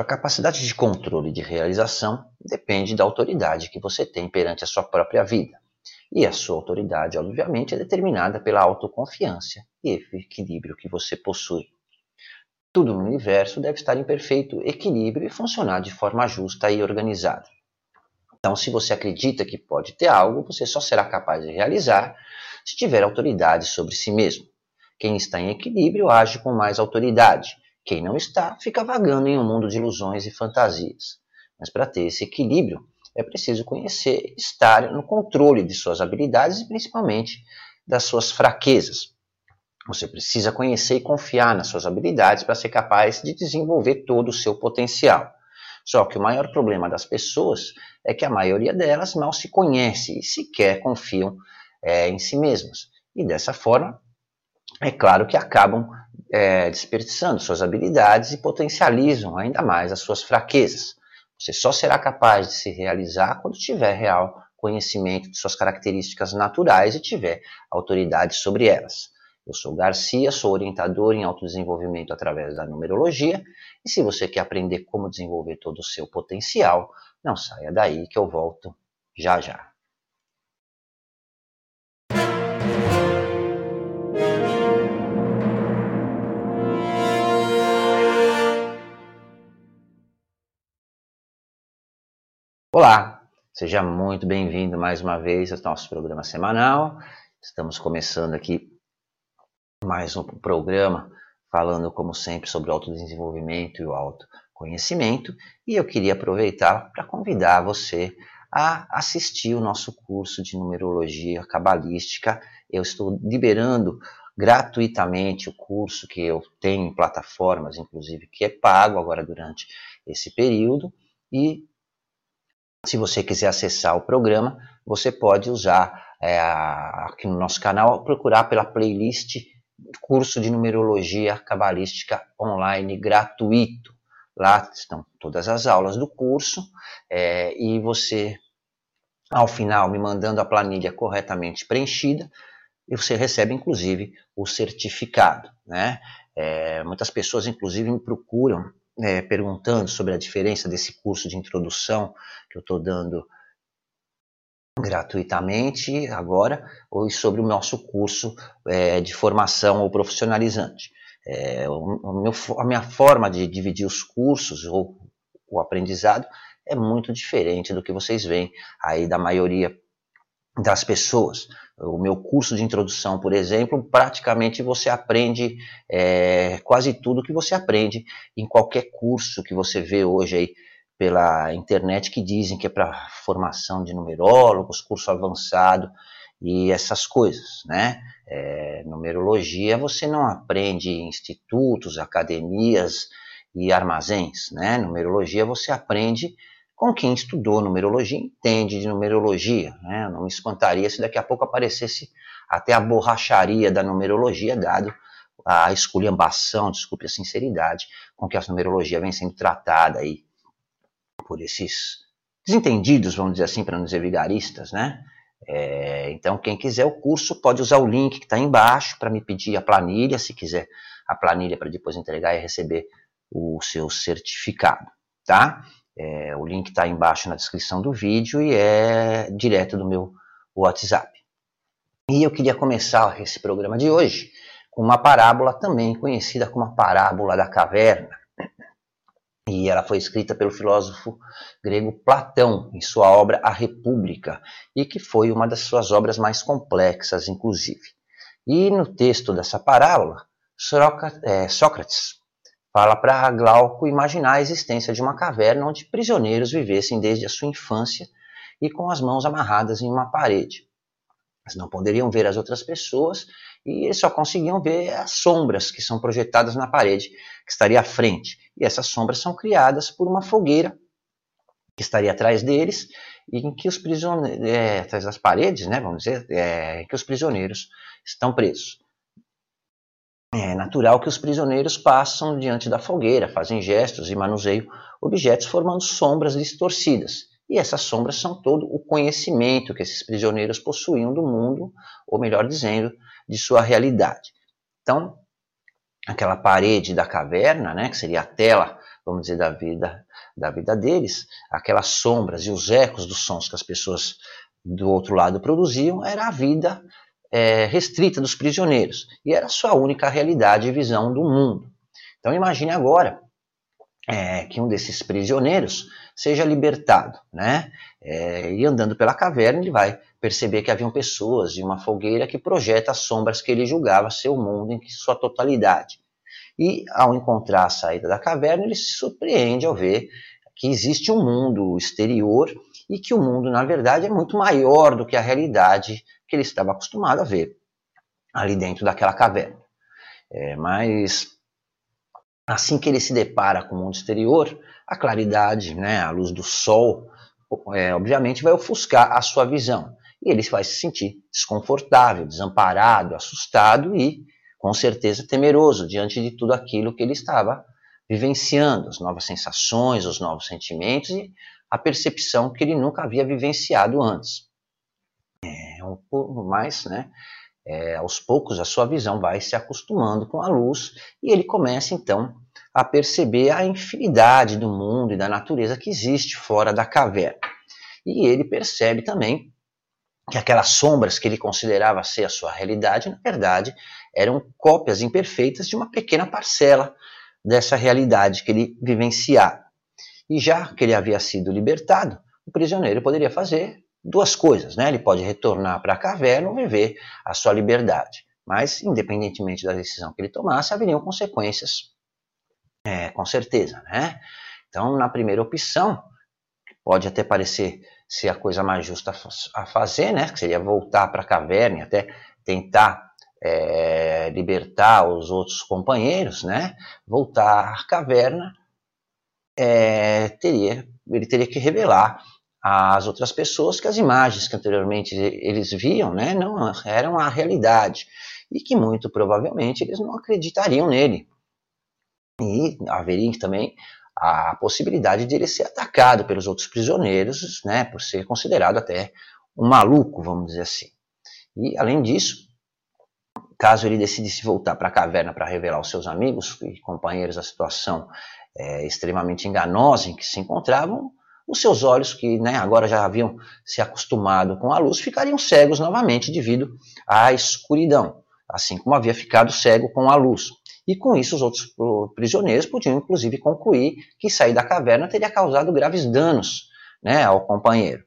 Sua capacidade de controle e de realização depende da autoridade que você tem perante a sua própria vida. E a sua autoridade, obviamente, é determinada pela autoconfiança e equilíbrio que você possui. Tudo no universo deve estar em perfeito equilíbrio e funcionar de forma justa e organizada. Então, se você acredita que pode ter algo, você só será capaz de realizar se tiver autoridade sobre si mesmo. Quem está em equilíbrio age com mais autoridade. Quem não está, fica vagando em um mundo de ilusões e fantasias. Mas para ter esse equilíbrio, é preciso conhecer, estar no controle de suas habilidades e principalmente das suas fraquezas. Você precisa conhecer e confiar nas suas habilidades para ser capaz de desenvolver todo o seu potencial. Só que o maior problema das pessoas é que a maioria delas mal se conhece e sequer confiam é, em si mesmas. E dessa forma, é claro que acabam é, desperdiçando suas habilidades e potencializam ainda mais as suas fraquezas. Você só será capaz de se realizar quando tiver real conhecimento de suas características naturais e tiver autoridade sobre elas. Eu sou Garcia, sou orientador em autodesenvolvimento através da numerologia. E se você quer aprender como desenvolver todo o seu potencial, não saia daí que eu volto já já. Olá, seja muito bem-vindo mais uma vez ao nosso programa semanal. Estamos começando aqui mais um programa falando, como sempre, sobre o autodesenvolvimento e o autoconhecimento. E eu queria aproveitar para convidar você a assistir o nosso curso de numerologia cabalística. Eu estou liberando gratuitamente o curso que eu tenho em plataformas, inclusive, que é pago agora durante esse período. E se você quiser acessar o programa, você pode usar é, aqui no nosso canal, procurar pela playlist curso de numerologia cabalística online gratuito. Lá estão todas as aulas do curso é, e você, ao final, me mandando a planilha corretamente preenchida, você recebe inclusive o certificado. Né? É, muitas pessoas, inclusive, me procuram é, perguntando sobre a diferença desse curso de introdução que eu estou dando gratuitamente agora ou sobre o nosso curso é, de formação ou profissionalizante. É, o, meu, a minha forma de dividir os cursos ou o aprendizado é muito diferente do que vocês veem aí da maioria das pessoas. O meu curso de introdução, por exemplo, praticamente você aprende é, quase tudo que você aprende em qualquer curso que você vê hoje aí pela internet que dizem que é para formação de numerólogos, curso avançado e essas coisas, né? É, numerologia você não aprende em institutos, academias e armazéns, né? Numerologia você aprende com quem estudou numerologia, entende de numerologia, né? Não me espantaria se daqui a pouco aparecesse até a borracharia da numerologia, dado a esculhambação, desculpe a sinceridade, com que a numerologia vem sendo tratada aí por esses desentendidos, vamos dizer assim, para não dizer vigaristas, né? É, então, quem quiser o curso pode usar o link que está embaixo para me pedir a planilha, se quiser a planilha para depois entregar e receber o seu certificado, tá? É, o link está embaixo na descrição do vídeo e é direto do meu WhatsApp. E eu queria começar esse programa de hoje com uma parábola também conhecida como a parábola da caverna e ela foi escrita pelo filósofo grego Platão em sua obra A República, e que foi uma das suas obras mais complexas, inclusive. E no texto dessa parábola, é, Sócrates fala para Glauco imaginar a existência de uma caverna onde prisioneiros vivessem desde a sua infância e com as mãos amarradas em uma parede. Eles não poderiam ver as outras pessoas e eles só conseguiam ver as sombras que são projetadas na parede que estaria à frente. E essas sombras são criadas por uma fogueira que estaria atrás deles e em que os prisioneiros, é, atrás das paredes, né, vamos dizer, é, em que os prisioneiros estão presos. É natural que os prisioneiros passam diante da fogueira, fazem gestos e manuseiam objetos formando sombras distorcidas. E essas sombras são todo o conhecimento que esses prisioneiros possuíam do mundo, ou melhor dizendo, de sua realidade. Então, aquela parede da caverna, né, que seria a tela vamos dizer, da vida, da vida deles, aquelas sombras e os ecos dos sons que as pessoas do outro lado produziam, era a vida é, restrita dos prisioneiros. E era sua única realidade e visão do mundo. Então imagine agora é, que um desses prisioneiros seja libertado, né? É, e andando pela caverna, ele vai perceber que haviam pessoas e uma fogueira que projeta as sombras que ele julgava ser o mundo em sua totalidade. E ao encontrar a saída da caverna, ele se surpreende ao ver que existe um mundo exterior e que o mundo, na verdade, é muito maior do que a realidade que ele estava acostumado a ver ali dentro daquela caverna. É, mas assim que ele se depara com o mundo exterior, a claridade, né, a luz do sol, é, obviamente vai ofuscar a sua visão. E ele vai se sentir desconfortável, desamparado, assustado e, com certeza, temeroso diante de tudo aquilo que ele estava vivenciando, as novas sensações, os novos sentimentos e a percepção que ele nunca havia vivenciado antes. É um pouco mais, né? É, aos poucos a sua visão vai se acostumando com a luz e ele começa então a perceber a infinidade do mundo e da natureza que existe fora da caverna. E ele percebe também que aquelas sombras que ele considerava ser a sua realidade, na verdade, eram cópias imperfeitas de uma pequena parcela dessa realidade que ele vivenciava. E já que ele havia sido libertado, o prisioneiro poderia fazer duas coisas, né? Ele pode retornar para a caverna ou viver a sua liberdade. Mas, independentemente da decisão que ele tomasse, haveriam consequências, é, com certeza, né? Então, na primeira opção, pode até parecer ser a coisa mais justa a fazer, né? Que seria voltar para a caverna e até tentar é, libertar os outros companheiros, né? Voltar à caverna, é, teria, ele teria que revelar às outras pessoas que as imagens que anteriormente eles viam, né, não eram a realidade e que muito provavelmente eles não acreditariam nele. E haveria também a possibilidade de ele ser atacado pelos outros prisioneiros, né, por ser considerado até um maluco, vamos dizer assim. E além disso, caso ele decidisse voltar para a caverna para revelar aos seus amigos e companheiros a situação é, extremamente enganosa em que se encontravam, os seus olhos, que né, agora já haviam se acostumado com a luz, ficariam cegos novamente devido à escuridão, assim como havia ficado cego com a luz. E com isso, os outros prisioneiros podiam, inclusive, concluir que sair da caverna teria causado graves danos né, ao companheiro.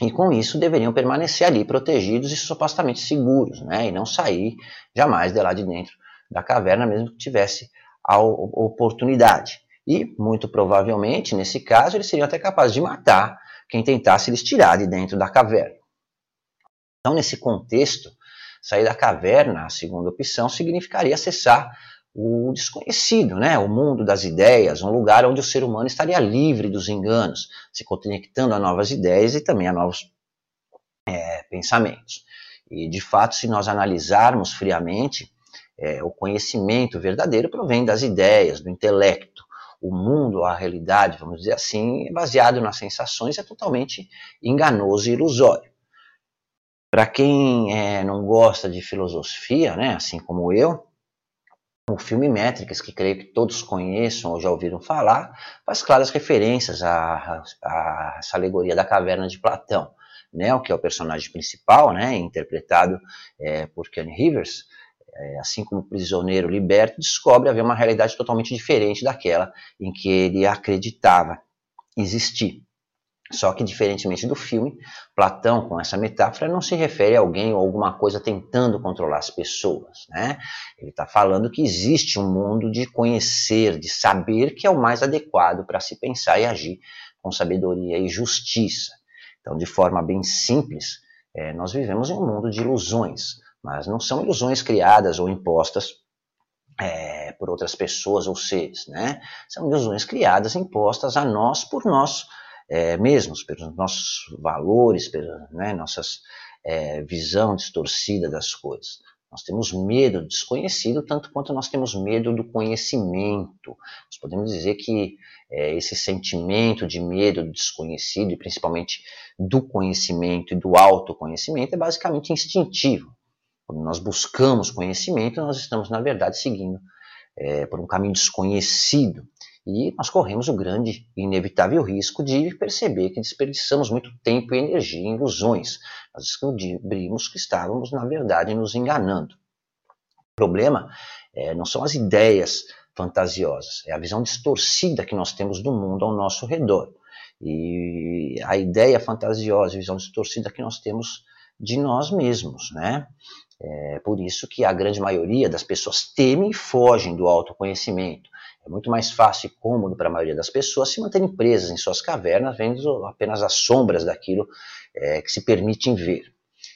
E com isso, deveriam permanecer ali protegidos e supostamente seguros, né, e não sair jamais de lá de dentro da caverna, mesmo que tivesse a oportunidade. E, muito provavelmente, nesse caso, eles seriam até capazes de matar quem tentasse lhes tirar de dentro da caverna. Então, nesse contexto, sair da caverna, a segunda opção, significaria acessar o desconhecido, né? o mundo das ideias, um lugar onde o ser humano estaria livre dos enganos, se conectando a novas ideias e também a novos é, pensamentos. E, de fato, se nós analisarmos friamente, é, o conhecimento verdadeiro provém das ideias, do intelecto, o mundo, a realidade, vamos dizer assim, é baseado nas sensações, é totalmente enganoso e ilusório. Para quem é, não gosta de filosofia, né, assim como eu, o filme Métricas, que creio que todos conheçam ou já ouviram falar, faz claras referências a, essa alegoria da caverna de Platão, né, o que é o personagem principal, né, interpretado é, por Ken Rivers, assim como o prisioneiro liberto, descobre haver uma realidade totalmente diferente daquela em que ele acreditava existir. Só que, diferentemente do filme, Platão, com essa metáfora, não se refere a alguém ou alguma coisa tentando controlar as pessoas. Né? Ele está falando que existe um mundo de conhecer, de saber, que é o mais adequado para se pensar e agir com sabedoria e justiça. Então, de forma bem simples, é, nós vivemos em um mundo de ilusões. Mas não são ilusões criadas ou impostas é, por outras pessoas ou seres, né? São ilusões criadas, impostas a nós por nós é, mesmos, pelos nossos valores, pela né, nossas é, visão distorcida das coisas. Nós temos medo do desconhecido, tanto quanto nós temos medo do conhecimento. Nós podemos dizer que é, esse sentimento de medo do desconhecido, e principalmente do conhecimento e do autoconhecimento, é basicamente instintivo. Quando nós buscamos conhecimento, nós estamos, na verdade, seguindo é, por um caminho desconhecido. E nós corremos o grande e inevitável risco de perceber que desperdiçamos muito tempo e energia em ilusões. Nós descobrimos que estávamos, na verdade, nos enganando. O problema é, não são as ideias fantasiosas, é a visão distorcida que nós temos do mundo ao nosso redor. E a ideia fantasiosa, a visão distorcida que nós temos de nós mesmos, né? É por isso que a grande maioria das pessoas temem e fogem do autoconhecimento. É muito mais fácil e cômodo para a maioria das pessoas se manterem presas em suas cavernas, vendo apenas as sombras daquilo é, que se permitem ver.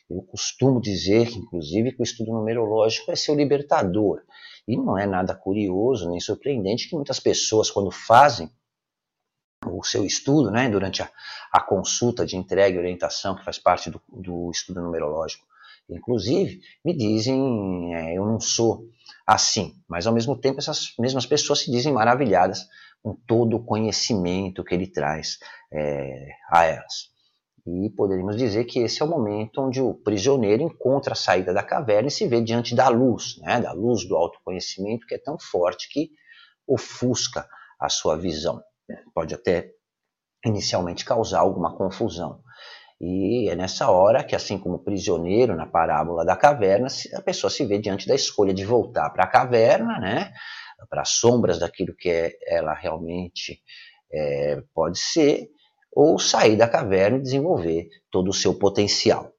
Eu costumo dizer, inclusive, que o estudo numerológico é seu libertador. E não é nada curioso nem surpreendente que muitas pessoas, quando fazem o seu estudo, né, durante a, a consulta de entrega e orientação, que faz parte do, do estudo numerológico, inclusive, me dizem, é, eu não sou assim, mas ao mesmo tempo essas mesmas pessoas se dizem maravilhadas com todo o conhecimento que ele traz é, a elas. E poderíamos dizer que esse é o momento onde o prisioneiro encontra a saída da caverna e se vê diante da luz, né, da luz do autoconhecimento que é tão forte que ofusca a sua visão. Pode até inicialmente causar alguma confusão. E é nessa hora que, assim como o prisioneiro na parábola da caverna, a pessoa se vê diante da escolha de voltar para a caverna, né, para as sombras daquilo que é, ela realmente é, pode ser, ou sair da caverna e desenvolver todo o seu potencial.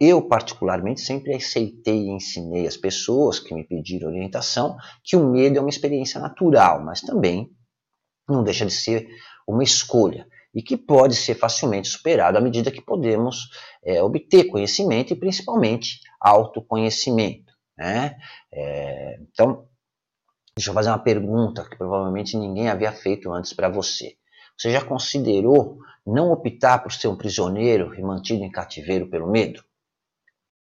Eu, particularmente, sempre aceitei e ensinei as pessoas que me pediram orientação que o medo é uma experiência natural, mas também não deixa de ser uma escolha e que pode ser facilmente superado à medida que podemos é, obter conhecimento e principalmente autoconhecimento. Né? É, então, deixa eu fazer uma pergunta que provavelmente ninguém havia feito antes para você. Você já considerou não optar por ser um prisioneiro e mantido em cativeiro pelo medo?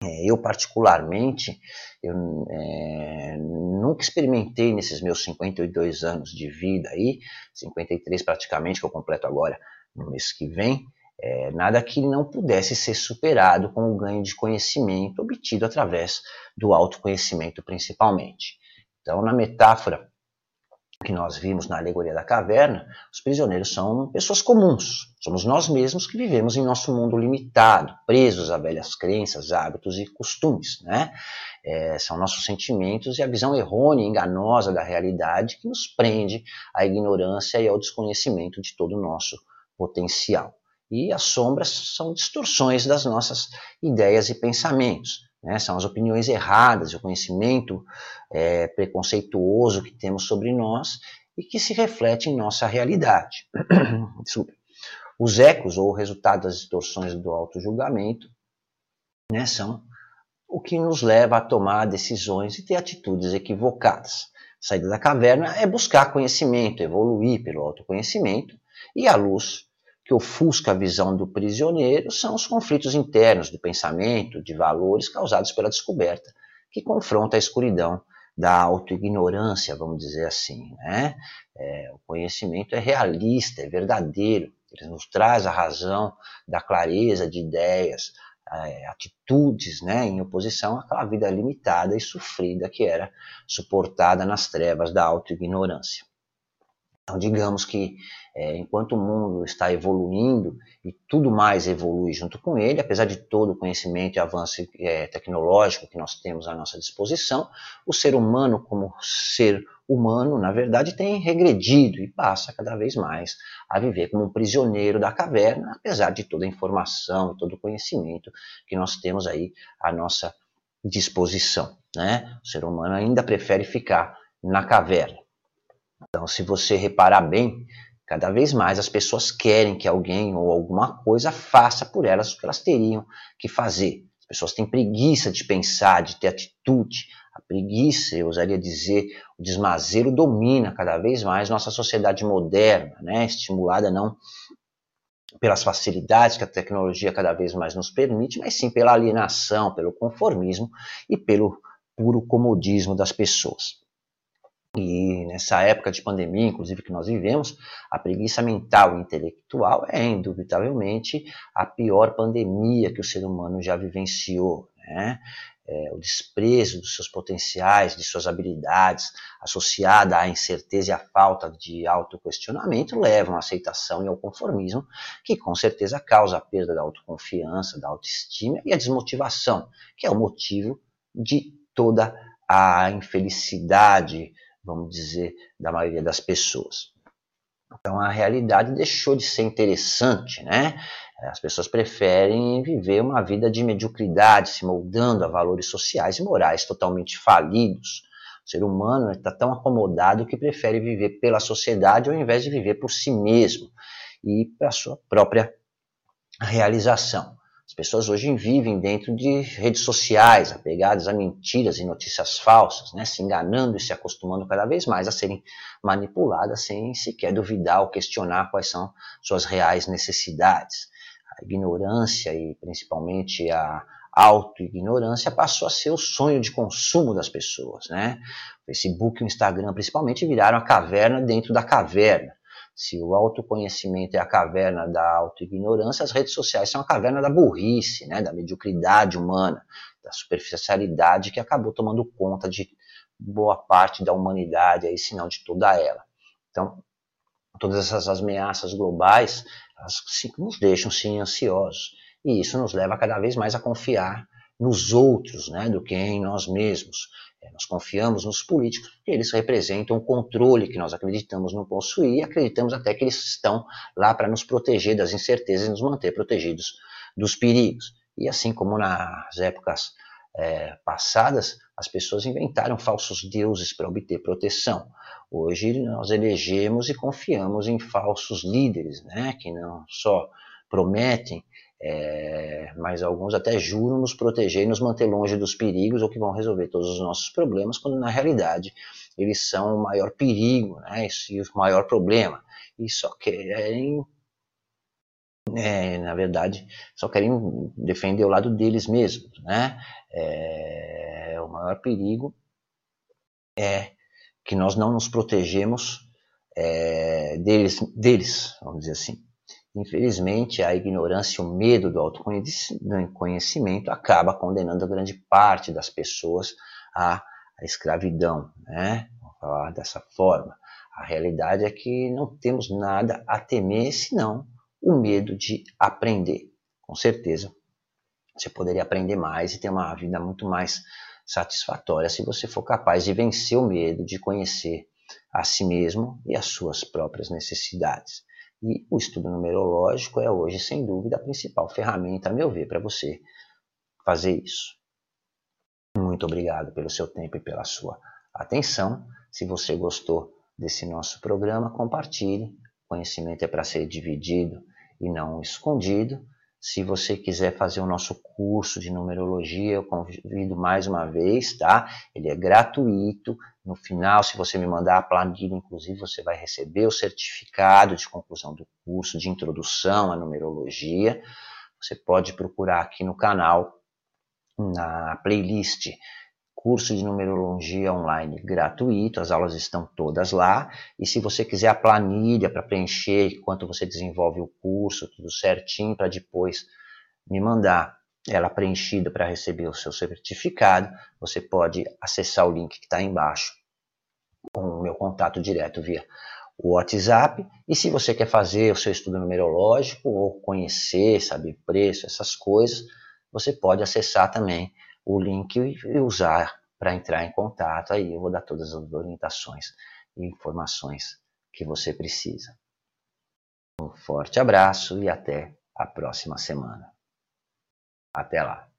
É, eu, particularmente, eu, é, nunca experimentei nesses meus 52 anos de vida aí, 53 praticamente, que eu completo agora no mês que vem, é, nada que não pudesse ser superado com o ganho de conhecimento obtido através do autoconhecimento, principalmente. Então, na metáfora que nós vimos na alegoria da caverna, os prisioneiros são pessoas comuns. Somos nós mesmos que vivemos em nosso mundo limitado, presos a velhas crenças, hábitos e costumes. Né? É, são nossos sentimentos e a visão errônea e enganosa da realidade que nos prende à ignorância e ao desconhecimento de todo o nosso potencial. E as sombras são distorções das nossas ideias e pensamentos. Né? São as opiniões erradas, o conhecimento é, preconceituoso que temos sobre nós e que se reflete em nossa realidade. Os ecos, ou o resultado das distorções do auto-julgamento, né, são o que nos leva a tomar decisões e ter atitudes equivocadas. Saída da caverna é buscar conhecimento, evoluir pelo autoconhecimento, e a luz que ofusca a visão do prisioneiro são os conflitos internos do pensamento, de valores causados pela descoberta, que confronta a escuridão da autoignorância, vamos dizer assim. Né? É, o conhecimento é realista, é verdadeiro, ele nos traz a razão da clareza de ideias, é, atitudes né, em oposição àquela vida limitada e sofrida que era suportada nas trevas da autoignorância. Então, digamos que é, enquanto o mundo está evoluindo e tudo mais evolui junto com ele, apesar de todo o conhecimento e avanço é, tecnológico que nós temos à nossa disposição, o ser humano, como ser humano, na verdade, tem regredido e passa cada vez mais a viver como um prisioneiro da caverna, apesar de toda a informação e todo o conhecimento que nós temos aí à nossa disposição. Né? O ser humano ainda prefere ficar na caverna. Então, se você reparar bem, Cada vez mais as pessoas querem que alguém ou alguma coisa faça por elas o que elas teriam que fazer. As pessoas têm preguiça de pensar, de ter atitude. A preguiça, eu usaria dizer, o desmazeiro domina cada vez mais nossa sociedade moderna, né? estimulada não pelas facilidades que a tecnologia cada vez mais nos permite, mas sim pela alienação, pelo conformismo e pelo puro comodismo das pessoas. E nessa época de pandemia, inclusive que nós vivemos, a preguiça mental e intelectual é indubitavelmente a pior pandemia que o ser humano já vivenciou. Né? é, o desprezo dos seus potenciais, de suas habilidades, associada à incerteza e à falta de autoquestionamento, levam à aceitação e ao conformismo, que com certeza causa a perda da autoconfiança, da autoestima e a desmotivação, que é o motivo de toda a infelicidade, vamos dizer, da maioria das pessoas. Então a realidade deixou de ser interessante, né? As pessoas preferem viver uma vida de mediocridade, se moldando a valores sociais e morais totalmente falidos. O ser humano está tão acomodado que prefere viver pela sociedade ao invés de viver por si mesmo e para sua própria realização. As pessoas hoje vivem dentro de redes sociais, apegadas a mentiras e notícias falsas, né, se enganando e se acostumando cada vez mais a serem manipuladas sem sequer duvidar ou questionar quais são suas reais necessidades a ignorância e principalmente a autoignorância passou a ser o sonho de consumo das pessoas, né? O Facebook e o Instagram principalmente viraram a caverna dentro da caverna. Se o autoconhecimento é a caverna da autoignorância, as redes sociais são a caverna da burrice, né? da mediocridade humana, da superficialidade que acabou tomando conta de boa parte da humanidade, aí, se não de toda ela. Então, todas essas ameaças globais elas nos deixam sim ansiosos. E isso nos leva cada vez mais a confiar nos outros né, do que em nós mesmos. É, nós confiamos nos políticos porque eles representam o controle que nós acreditamos não possuir e acreditamos até que eles estão lá para nos proteger das incertezas e nos manter protegidos dos perigos. E assim como nas épocas é, passadas, as pessoas inventaram falsos deuses para obter proteção. Hoje nós elegemos e confiamos em falsos líderes, né, que não só prometem, é, mas alguns até juram nos proteger e nos manter longe dos perigos ou que vão resolver todos os nossos problemas, quando na realidade eles são o maior perigo né, e o maior problema. E só querem, é, na verdade, só querem defender o lado deles mesmos. Né? É, o maior perigo é que nós não nos protegemos é, deles, deles, vamos dizer assim. Infelizmente, a ignorância e o medo do autoconhecimento acaba condenando grande parte das pessoas à, escravidão, né? Vamos falar dessa forma. A realidade é que não temos nada a temer senão o medo de aprender. Com certeza, você poderia aprender mais e ter uma vida muito mais satisfatória se você for capaz de vencer o medo de conhecer a si mesmo e as suas próprias necessidades. E o estudo numerológico é hoje, sem dúvida, a principal ferramenta, a meu ver, para você fazer isso. Muito obrigado pelo seu tempo e pela sua atenção. Se você gostou desse nosso programa, compartilhe. Conhecimento é para ser dividido e não escondido. Se você quiser fazer o nosso curso de numerologia, eu convido mais uma vez, tá? Ele é gratuito. No final, se você me mandar a planilha, inclusive, você vai receber o certificado de conclusão do curso de introdução à numerologia. Você pode procurar aqui no canal, na playlist curso de numerologia online gratuito, as aulas estão todas lá. E se você quiser a planilha para preencher enquanto você desenvolve o curso, tudo certinho, para depois me mandar ela preenchida para receber o seu certificado, você pode acessar o link que está embaixo com o meu contato direto via WhatsApp. E se você quer fazer o seu estudo numerológico ou conhecer, saber preço, essas coisas, você pode acessar também o link e usar para entrar em contato. Aí eu vou dar todas as orientações e informações que você precisa. Um forte abraço e até a próxima semana. Até lá!